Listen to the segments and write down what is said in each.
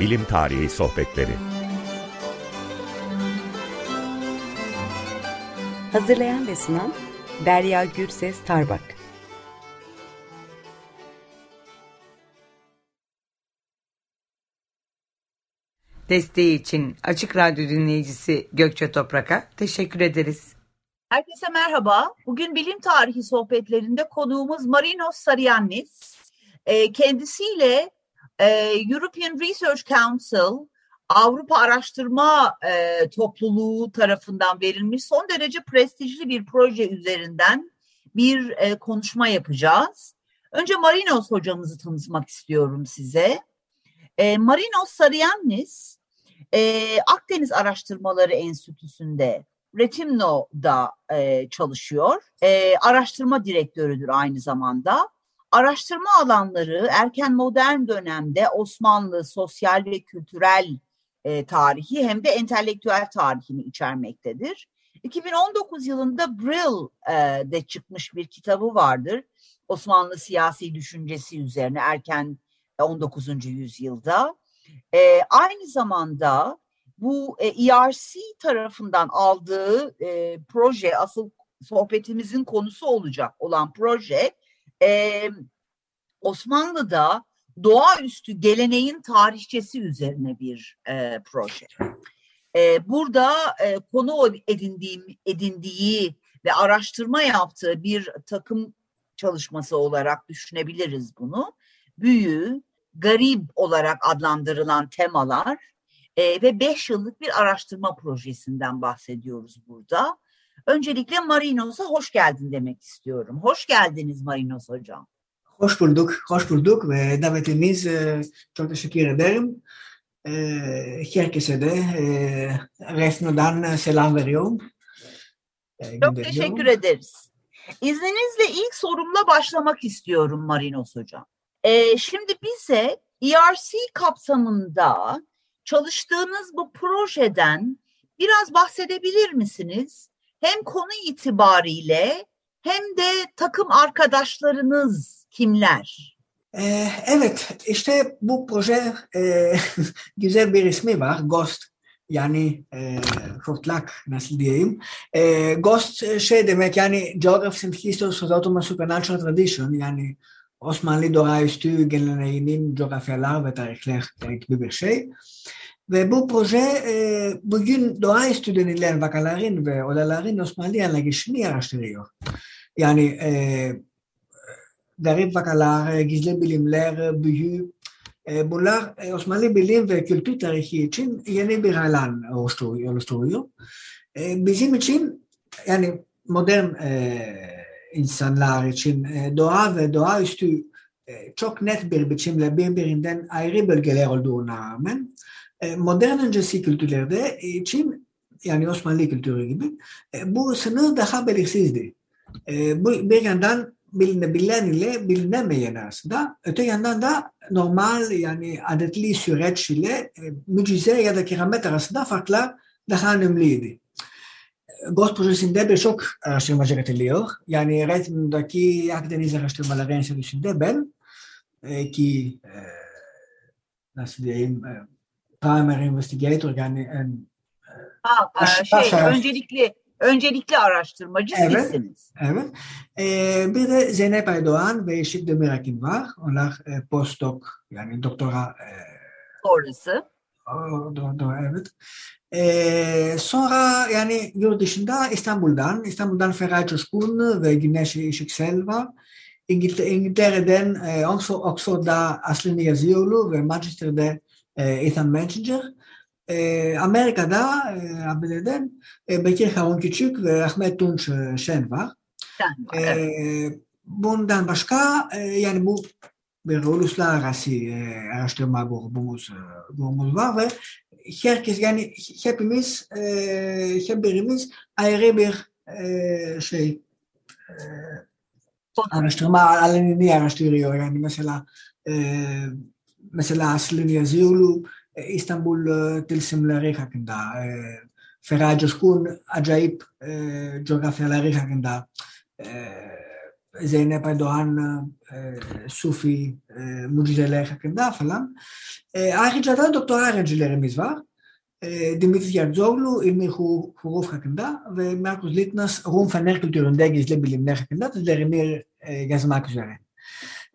Bilim Tarihi Sohbetleri Hazırlayan ve sunan Derya Gürses Tarbak Desteği için Açık Radyo dinleyicisi Gökçe Toprak'a teşekkür ederiz. Herkese merhaba. Bugün bilim tarihi sohbetlerinde konuğumuz Marinos Saryannis. E, kendisiyle e, European Research Council, Avrupa Araştırma e, Topluluğu tarafından verilmiş son derece prestijli bir proje üzerinden bir e, konuşma yapacağız. Önce Marinos hocamızı tanıtmak istiyorum size. E, Marinos Saryannis, e, Akdeniz Araştırmaları Enstitüsü'nde Retimno'da e, çalışıyor. E, araştırma direktörüdür aynı zamanda. Araştırma alanları erken modern dönemde Osmanlı sosyal ve kültürel e, tarihi hem de entelektüel tarihini içermektedir. 2019 yılında Brill'de çıkmış bir kitabı vardır. Osmanlı siyasi düşüncesi üzerine erken 19. yüzyılda. E, aynı zamanda bu e, ERC tarafından aldığı e, proje, asıl sohbetimizin konusu olacak olan proje, e, Osmanlı'da doğaüstü geleneğin tarihçesi üzerine bir e, proje. E, burada e, konu edindiğim, edindiği ve araştırma yaptığı bir takım çalışması olarak düşünebiliriz bunu. Büyü, garip olarak adlandırılan temalar e, ve beş yıllık bir araştırma projesinden bahsediyoruz burada. Öncelikle Marinos'a hoş geldin demek istiyorum. Hoş geldiniz Marinos Hocam. Hoş bulduk, hoş bulduk ve davetiniz e, çok teşekkür ederim. E, herkese de e, Resno'dan selam veriyorum. Çok teşekkür ederiz. İzninizle ilk sorumla başlamak istiyorum Marinos Hocam. Şimdi bize ERC kapsamında çalıştığınız bu projeden biraz bahsedebilir misiniz? Hem konu itibariyle hem de takım arkadaşlarınız kimler? Ee, evet, işte bu proje e, güzel bir ismi var, Ghost. Yani e, nasıl diyeyim. E, Ghost şey demek yani History of Ottoman Supernatural Tradition yani Osmanlı doğaüstü geleneğinin coğrafyalar ve tarihler gibi bir şey. Ve bu proje e, bugün doğaüstü denilen vakaların ve olayların Osmanlı anlayışını araştırıyor. Yani e, garip vakalar, gizli bilimler, büyü, e, bunlar e, Osmanlı bilim ve kültür tarihi için yeni bir alan oluşturuyor. E, bizim için yani modern e, insanlar için e, doğa ve doğaüstü e, çok net bir biçimle birbirinden ayrı bölgeler olduğuna rağmen modern öncesi kültürlerde için yani Osmanlı kültürü gibi bu sınır daha belirsizdi. Bu bir yandan bilinebilen ile bilinemeyen arasında, öte yandan da normal yani adetli süreç ile mucize ya da keramet arasında farklar daha önemliydi. Ghost projesinde birçok araştırmacı katılıyor. Yani Redmond'daki Akdeniz Araştırmaları Enstitüsü'nde ben e, ki e, nasıl diyeyim e, primary investigator yani en, ha, baş, şey, baş öncelikli öncelikli araştırmacı evet, sizsiniz. Evet. Ee, bir de Zeynep Aydoğan ve Işık Demirakin var. Onlar e, postdoc yani doktora e, sonrası. Doğru, doğru, evet. Ee, sonra yani yurt dışında İstanbul'dan, İstanbul'dan Feray Coşkun ve Güneş Işıksel var. İngiltere, İngiltere'den e, Oxford, Oxford'da Aslini Yazıyoğlu ve Manchester'da e, Ethan Messenger. E, Amerika'da e, ABD'den e, Bekir Harun Küçük ve Ahmet Tunç e, Şen var. E, bundan başka yani bu bir uluslararası araştırma grubumuz, grubumuz var ve herkes yani hepimiz hep birimiz ayrı bir şey araştırma alanını araştırıyor. Yani mesela mesela Aslin Yazıoğlu e, İstanbul e, tılsımları hakkında, e, Ferhat Coşkun acayip e, coğrafyaları hakkında, e, Zeynep Erdoğan, e, Sufi, e, mucizeler hakkında falan. E, ayrıca da doktora öğrencilerimiz var. E, Dimitri Yerzoglu, İlmir Huruf hakkında ve Markus Litnas, Rum Fener kültüründe gizli bilimler hakkında tezlerini e, yazmak üzere.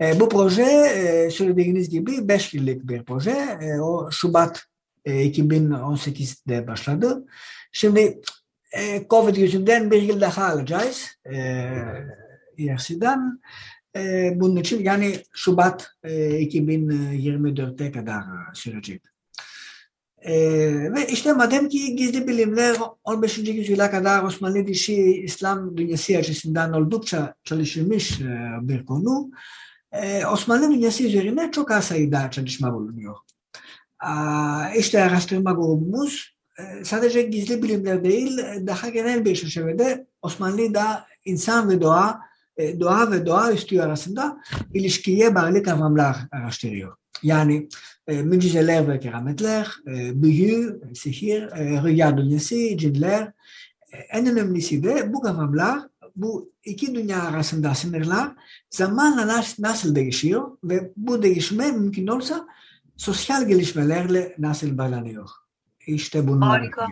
E, bu proje e, söylediğiniz gibi 5 yıllık bir proje. E, o Şubat e, 2018'de başladı. Şimdi e, Covid yüzünden bir yıl daha alacağız. E, ERC'den. E, bunun için yani Şubat e, 2024'te kadar sürecek. E, ve işte madem ki gizli bilimler 15. yüzyıla kadar Osmanlı dışı İslam dünyası açısından oldukça çalışılmış e, bir konu. E, Osmanlı dünyası üzerine çok az sayıda çalışma bulunuyor. E, işte araştırma grubumuz e, sadece gizli bilimler değil, daha genel bir çerçevede Osmanlı'da insan ve doğa e, doğa ve doğaüstü arasında ilişkiye bağlı kavramlar araştırıyor. Yani e, ve kerametler, e, büyü, sihir, rüya dünyası, cinler. En önemlisi de bu kavramlar, bu iki dünya arasında sınırlar zamanla nasıl değişiyor ve bu değişme mümkün olsa sosyal gelişmelerle nasıl bağlanıyor. İşte bunlar. Harika.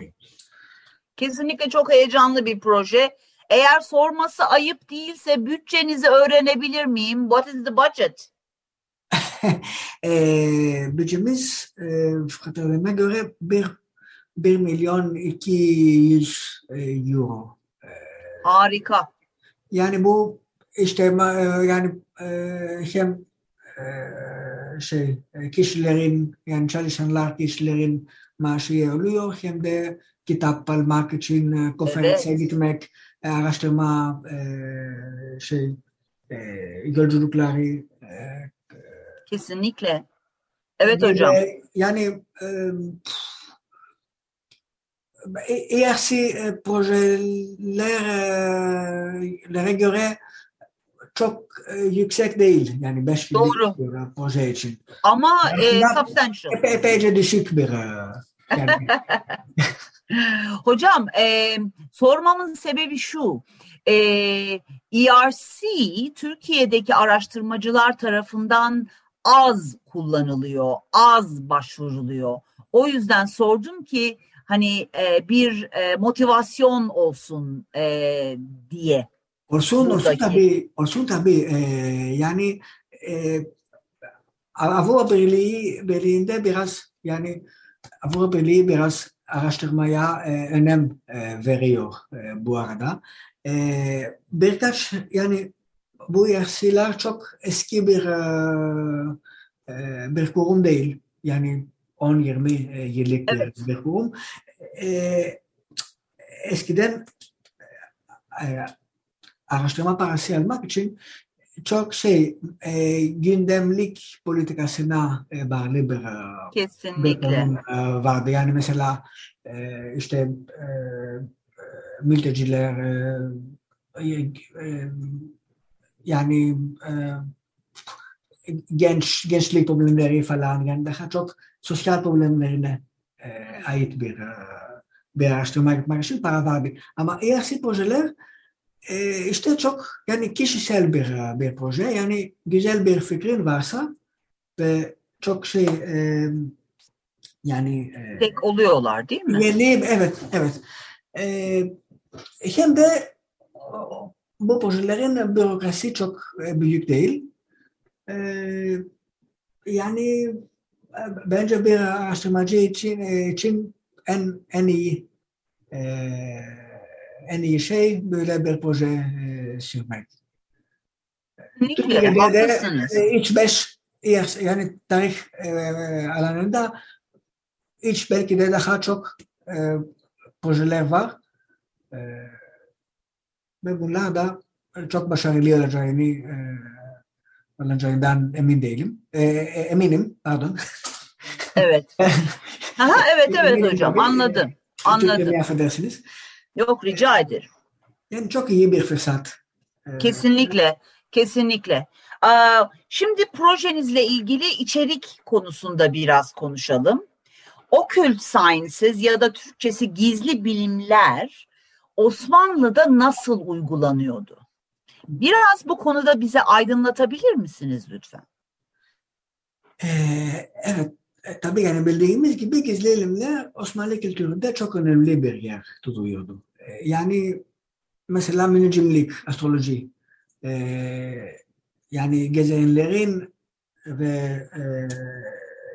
Kesinlikle çok heyecanlı bir proje. Eğer sorması ayıp değilse bütçenizi öğrenebilir miyim? What is the budget? e, bütçemiz e, hatırlamaya göre 1, 1 milyon 200 e, euro. E, Harika. Yani bu işte yani e, hem e, şey kişilerin yani çalışanlar kişilerin maaşı oluyor hem de kitap almak için konferansa evet. gitmek araştırma e, şey e, yolculukları e, kesinlikle evet hocam yani e, ERC projelere göre çok yüksek değil yani 5 Doğru. bir proje için. Ama e, substantial. Epe, epeyce düşük bir yani. Hocam e, sormamın sebebi şu. E, ERC Türkiye'deki araştırmacılar tarafından az kullanılıyor, az başvuruluyor. O yüzden sordum ki hani e, bir e, motivasyon olsun e, diye. Olsun, olsun tabii, olsun tabii. E, yani e, Avrupa Birliği, Birliği'nde biraz yani Avrupa Birliği biraz araştırmaya e, önem e, veriyor e, bu arada. E, birkaç yani bu yersiler çok eski bir e, e bir kurum değil. Yani 10-20 e, yıllık evet. bir, kurum. E, eskiden e, araştırma parası almak için çok şey e, gündemlik politikasına e, bağlı bir, Kesinlikle. bir e, vardı. Yani mesela e, işte e, mülteciler e, e, yani e, genç gençlik problemleri falan yani daha çok sosyal problemlerine e, ait bir bir araştırma yapmak için para vardı. Ama ERC projeler e, işte çok yani kişisel bir bir proje yani güzel bir fikrin varsa ve çok şey e, yani e, tek oluyorlar değil mi? Yeni evet evet. E, hem de bu projelerin bürokrasi çok büyük değil. E, yani bence bir araştırmacı için için en en iyi e, en iyi şey böyle bir proje e, sürmek. Türkiye'de de e, iç beş yani tarih e, alanında iç belki de daha çok e, projeler var. E, ve bunlar da çok başarılı olacağını e, olacağından emin değilim. E, eminim, pardon. Evet. Aha, evet evet hocam anladım. Anladım. Türkiye'de affedersiniz. Yok rica ederim. Yani çok iyi bir fırsat. Kesinlikle, kesinlikle. Şimdi projenizle ilgili içerik konusunda biraz konuşalım. Occult Sciences ya da Türkçesi gizli bilimler Osmanlı'da nasıl uygulanıyordu? Biraz bu konuda bize aydınlatabilir misiniz lütfen? Ee, evet, e, tabii yani bildiğimiz gibi gizli ilimler Osmanlı kültüründe çok önemli bir yer tutuyordu. Ee, yani mesela münicimlik, astroloji, e, yani gezegenlerin ve e,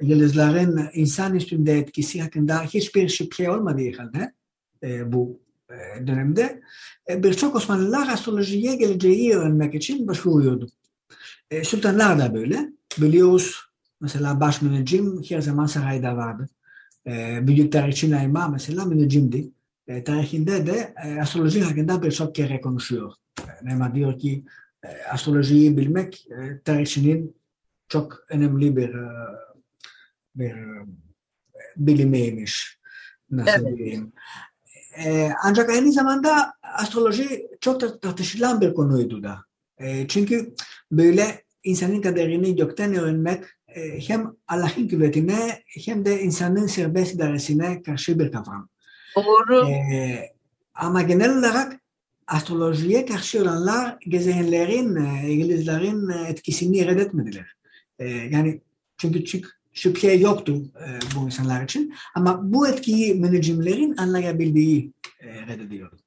yıldızların insan üstünde etkisi hakkında hiçbir şüphe olmadığı halde e, bu e, dönemde e, birçok Osmanlılar astrolojiye geleceği öğrenmek için başvuruyordu. E, sultanlar da böyle. Biliyoruz mesela baş müneccim her zaman sarayda vardı. E, büyük tarihçi Naima mesela müneccimdi. E, tarihinde de e, astroloji hakkında birçok kere konuşuyor. E, Naima diyor ki e, astrolojiyi bilmek e, tarihçinin çok önemli bir e, bir e, bilimiymiş. Nasıl Evet. diyeyim. E, ancak aynı zamanda astroloji çok tartışılan bir konuydu da. E, çünkü böyle insanın kaderini gökten öğrenmek e, hem Allah'ın kuvvetine hem de insanın serbest idaresine karşı bir kavram. Doğru. E, ama genel olarak astrolojiye karşı olanlar gezegenlerin, e, yıldızların e, etkisini reddetmediler. E, yani çünkü çık, şüphe yoktu e, bu insanlar için. Ama bu etkiyi müneccimlerin anlayabildiği e, reddediyordu.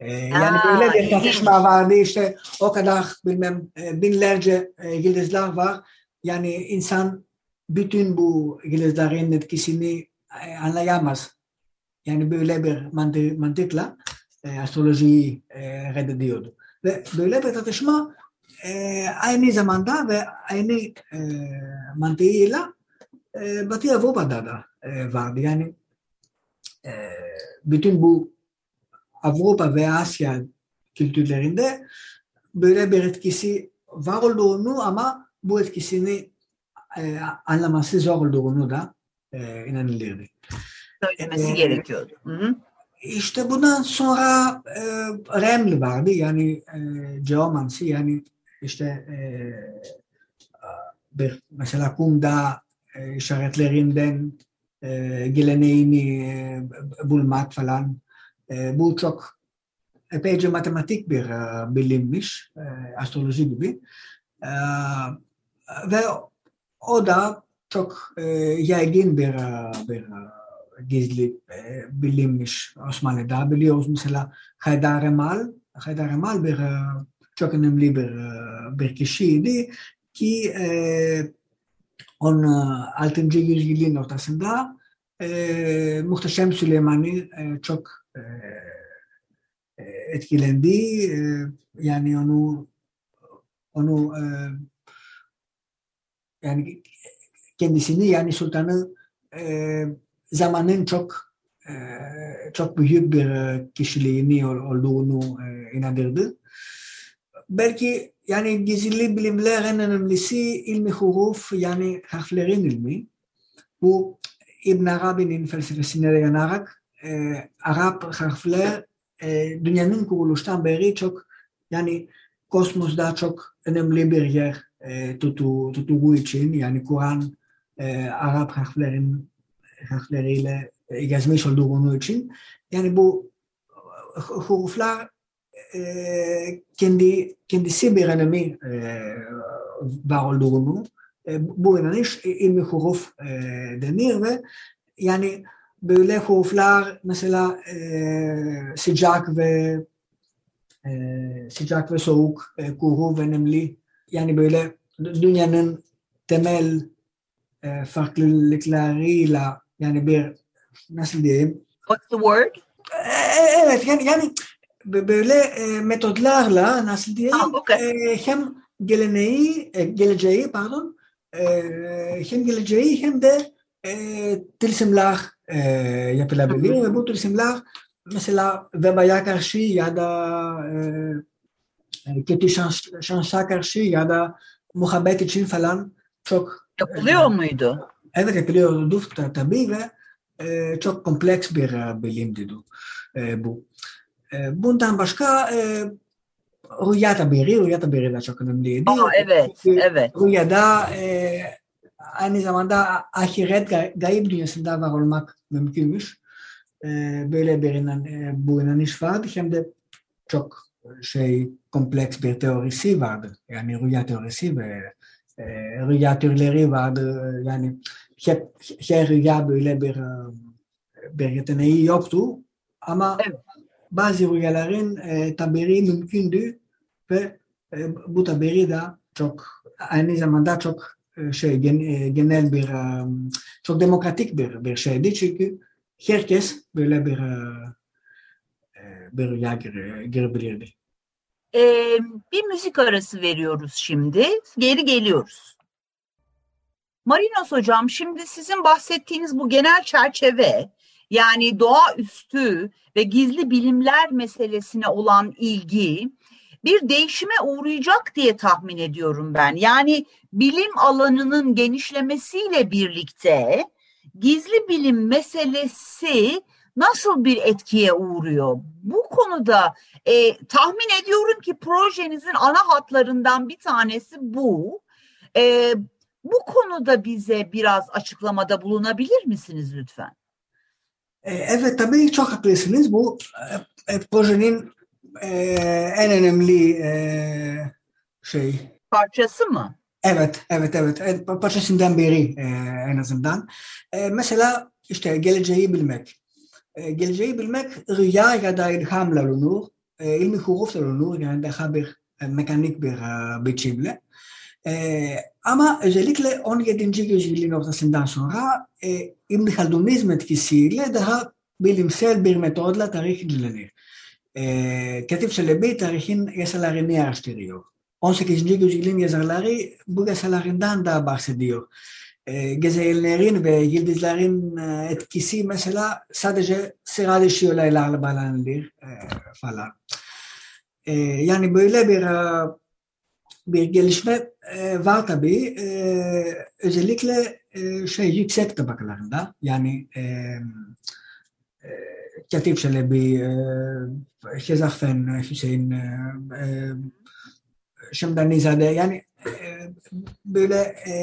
E, yani Aa, böyle bir tartışma vardı işte o kadar bilmem e, binlerce e, yıldızlar var. Yani insan bütün bu yıldızların etkisini e, anlayamaz. Yani böyle bir mantık, mantıkla e, astrolojiyi e, reddediyordu. Ve böyle bir tartışma e, aynı zamanda ve aynı e, mantığıyla e, Batı Avrupa'da da e, vardı. Yani e, bütün bu Avrupa ve Asya kültürlerinde böyle bir etkisi var olduğunu ama bu etkisini e, anlaması zor olduğunu da e, inanılırdı. Söylemesi e, gerekiyordu. Hı hı. İşte bundan sonra e, Remli vardı yani e, geomansi yani işte e, bir mesela kumda işaretlerinden e, geleneğini e, bulmak falan. E, bu çok epeyce matematik bir e, bilimmiş e, astroloji gibi. E, ve o da çok e, yaygın bir e, bir e, gizli e, bilinmiş. Osmanlı'da. Biliyoruz mesela Haydar Emal, Haydar Emal bir e, çok önemli bir e, bir kişiydi ki e, 16. yüzyılın ortasında e, Muhteşem Süleyman'ı e, çok e, e, etkilendi. E, yani onu onu e, yani kendisini yani sultanı e, zamanın çok e, çok büyük bir e, kişiliğini ol- olduğunu e, inandırdı. Belki yani gizli bilimler en önemlisi ilmi huruf yani harflerin ilmi. Bu İbn Arabi'nin felsefesine dayanarak e, Arap harfler e, dünyanın kuruluştan beri çok yani kosmosda çok önemli bir yer e, tutu, tuttuğu için yani Kur'an e, Arap harflerin harfleriyle e, yazmış olduğunu için yani bu e, huruflar kendi kendisi bir önemi e, var olduğunu e, bu inanış ilmi huruf e, denir ve yani böyle huruflar mesela sıcak ve sıcak ve soğuk kuru ve nemli yani böyle dünyanın temel farklılıklarıyla yani bir nasıl diyeyim What's the word? evet yani yani böyle e, metodlarla nasıl diyeyim Ah, okay. e, hem geleneği e, geleceği pardon e, hem geleceği hem de e, tılsımlar e, yapılabilir ve bu tılsımlar mesela vebaya karşı ya da e, e, kötü şans, şansa karşı ya da muhabbet için falan çok Yapılıyor muydu? Evet yapılıyordu ta- tabii ve e, çok kompleks bir e, bilimdi. E, bu. E, bundan başka e, rüya tabiri, rüya tabiri de çok önemliydi. Aa, evet, Çünkü evet. Rüyada e, aynı zamanda ahiret gay- gayb dünyasında var olmak mümkünmüş. E, böyle bir inan, e, bu inanış vardı. Hem de çok şey kompleks bir teorisi vardı. Yani rüya teorisi ve e, rüya türleri vardı. Yani hep her rüya böyle bir bir yeteneği yoktu. Ama evet. Bazı rüyaların e, tabiri mümkündü ve e, bu tabiri de çok aynı zamanda çok şey genel bir çok demokratik bir bir şeydi çünkü herkes böyle bir bir rüya girebilirdi. Ee, bir müzik arası veriyoruz şimdi. Geri geliyoruz. Marinos hocam şimdi sizin bahsettiğiniz bu genel çerçeve yani doğaüstü ve gizli bilimler meselesine olan ilgi bir değişime uğrayacak diye tahmin ediyorum ben. Yani bilim alanının genişlemesiyle birlikte gizli bilim meselesi nasıl bir etkiye uğruyor? Bu konuda e, tahmin ediyorum ki projenizin ana hatlarından bir tanesi bu. E, bu konuda bize biraz açıklamada bulunabilir misiniz lütfen? E, evet tabii çok haklısınız. Bu e, projenin e, en önemli e, şey. Parçası mı? Evet, evet, evet. Parçasından biri e, en azından. E, mesela işte geleceği bilmek. E, geleceği bilmek rüya ya da ilhamla olunur. E, ilmi hurufla olunur. Yani daha bir mekanik bir biçimle. E, ama özellikle 17. yüzyılın ortasından sonra e, İbn Haldunizm etkisiyle daha bilimsel bir metodla tarih edilir. E, Katip Çelebi tarihin yasalarını araştırıyor. 18. yüzyılın yazarları bu yasalarından da bahsediyor. E, gezegenlerin ve yıldızların e, etkisi mesela sadece sıra dışı olaylarla bağlanılır e, falan. E, yani böyle bir e, bir gelişme e, var tabii. E, özellikle e, şey yüksek tabakalarında yani e, e, Katip Çelebi, e, Şezahfen, Hüseyin, e, e, Şemdanizade yani e, böyle e,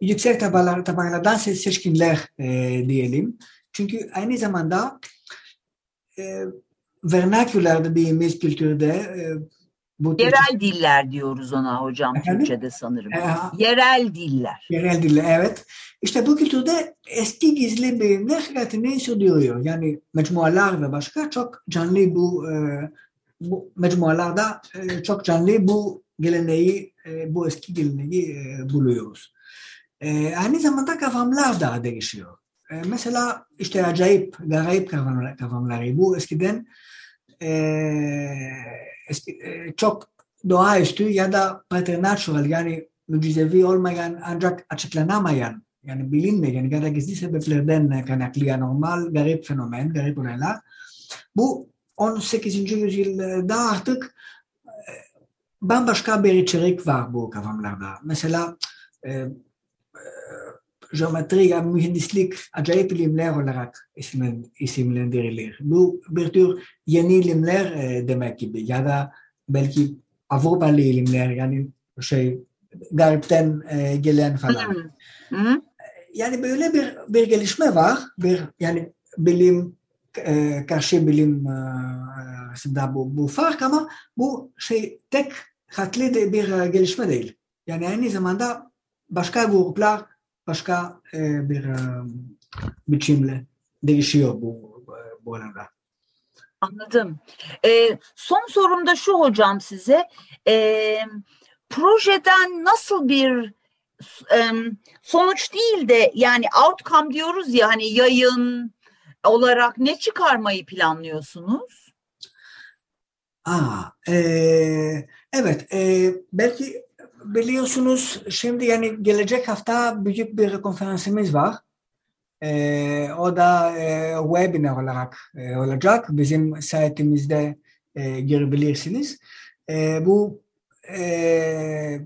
yüksek tabakalar, tabakalardan seçkinler e, diyelim. Çünkü aynı zamanda e, vernaküler dediğimiz kültürde e, bu yerel diller diyoruz ona hocam Efendim? Türkçe'de sanırım. Ee, yerel diller. Yerel diller evet. İşte bu kültürde eski gizli bilimler hayatını sürdürüyor. Yani mecmualar ve başka çok canlı bu e, bu mecmualarda e, çok canlı bu geleneği, e, bu eski geleneği e, buluyoruz. E, aynı zamanda kavramlar da değişiyor. E, mesela işte acayip, garip kavramlar, kavramları. Bu eskiden e, e, çok doğaüstü ya da preternatural yani mucizevi olmayan ancak açıklanamayan yani bilinmeyen ya da gizli sebeplerden kaynaklı normal garip fenomen, garip olaylar. Bu 18. yüzyılda artık e, bambaşka bir içerik var bu kavramlarda. Mesela e, geometri ya mühendislik acayip bilimler olarak isimlendirilir. Bu bir tür yeni ilimler e, demek gibi ya da belki Avrupalı ilimler yani şey garipten e, gelen falan. Hı hı. Yani böyle bir bir gelişme var. Bir yani bilim e, karşı bilim e, bu, bu fark ama bu şey tek hatlı bir gelişme değil. Yani aynı zamanda başka gruplar başka e, bir e, biçimle değişiyor bu, bu alanda. Anladım. Ee, son sorum da şu hocam size. Ee, projeden nasıl bir e, sonuç değil de yani outcome diyoruz ya hani yayın olarak ne çıkarmayı planlıyorsunuz? Aa, e, evet e, belki biliyorsunuz şimdi yani gelecek hafta büyük bir konferansımız var. Ee, o da e, webinar olarak e, olacak. Bizim siteimizde e, girebilirsiniz. E, bu e,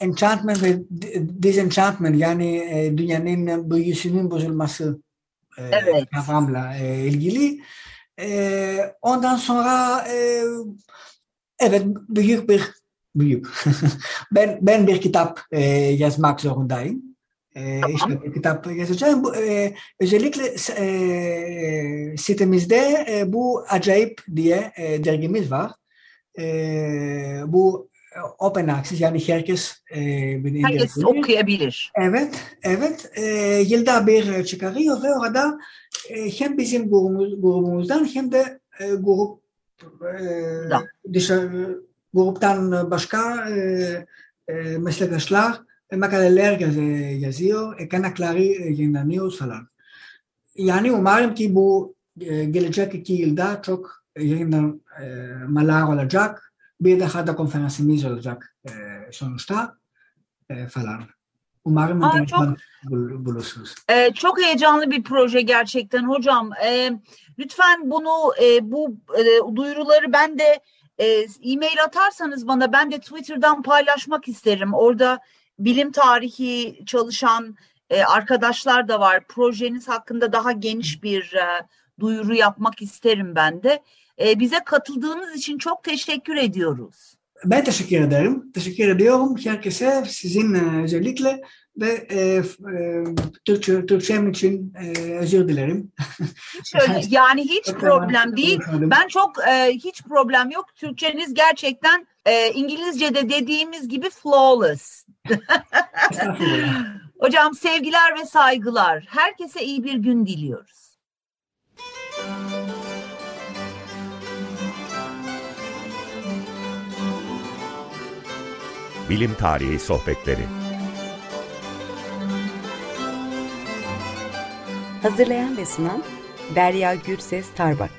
enchantment ve disenchantment yani e, dünyanın büyüsünün bozulması e, evet. kavramla e, ilgili. E, ondan sonra e, evet büyük bir büyük. ben ben bir kitap e, yazmak zorundayım. E, tamam. işte bir kitap yazacağım. Bu, e, özellikle e, sitemizde e, bu acayip diye e, dergimiz var. e, bu open access yani herkes e, herkes okuyabilir. Evet, evet. E, yılda bir çıkarıyor ve orada e, hem bizim grubumuz, grubumuzdan hem de e, grup e, dışarı, gruptan başka e, e, meslektaşlar makaleler yazıyor, e, kaynakları yayınlanıyor falan. Yani umarım ki bu gelecek iki yılda çok yayınlamalar olacak. Bir daha da konferansımız olacak sonuçta falan. Umarım Aa, çok, bulursunuz. E, çok heyecanlı bir proje gerçekten hocam. E, lütfen bunu e, bu e, duyuruları ben de e-mail atarsanız bana ben de Twitter'dan paylaşmak isterim. Orada bilim tarihi çalışan e, arkadaşlar da var. Projeniz hakkında daha geniş bir e, duyuru yapmak isterim ben de. E, bize katıldığınız için çok teşekkür ediyoruz. Ben teşekkür ederim. Teşekkür ediyorum herkese, sizin e, özellikle ve e, e, Türkçe, Türkçem için e, özür dilerim. Hiç öyle, yani hiç problem değil. Ben çok e, hiç problem yok. Türkçeniz gerçekten e, İngilizce'de dediğimiz gibi flawless. Hocam sevgiler ve saygılar. Herkese iyi bir gün diliyoruz. Bilim Tarihi Sohbetleri Hazırlayan ve sunan Derya Gürses Tarbak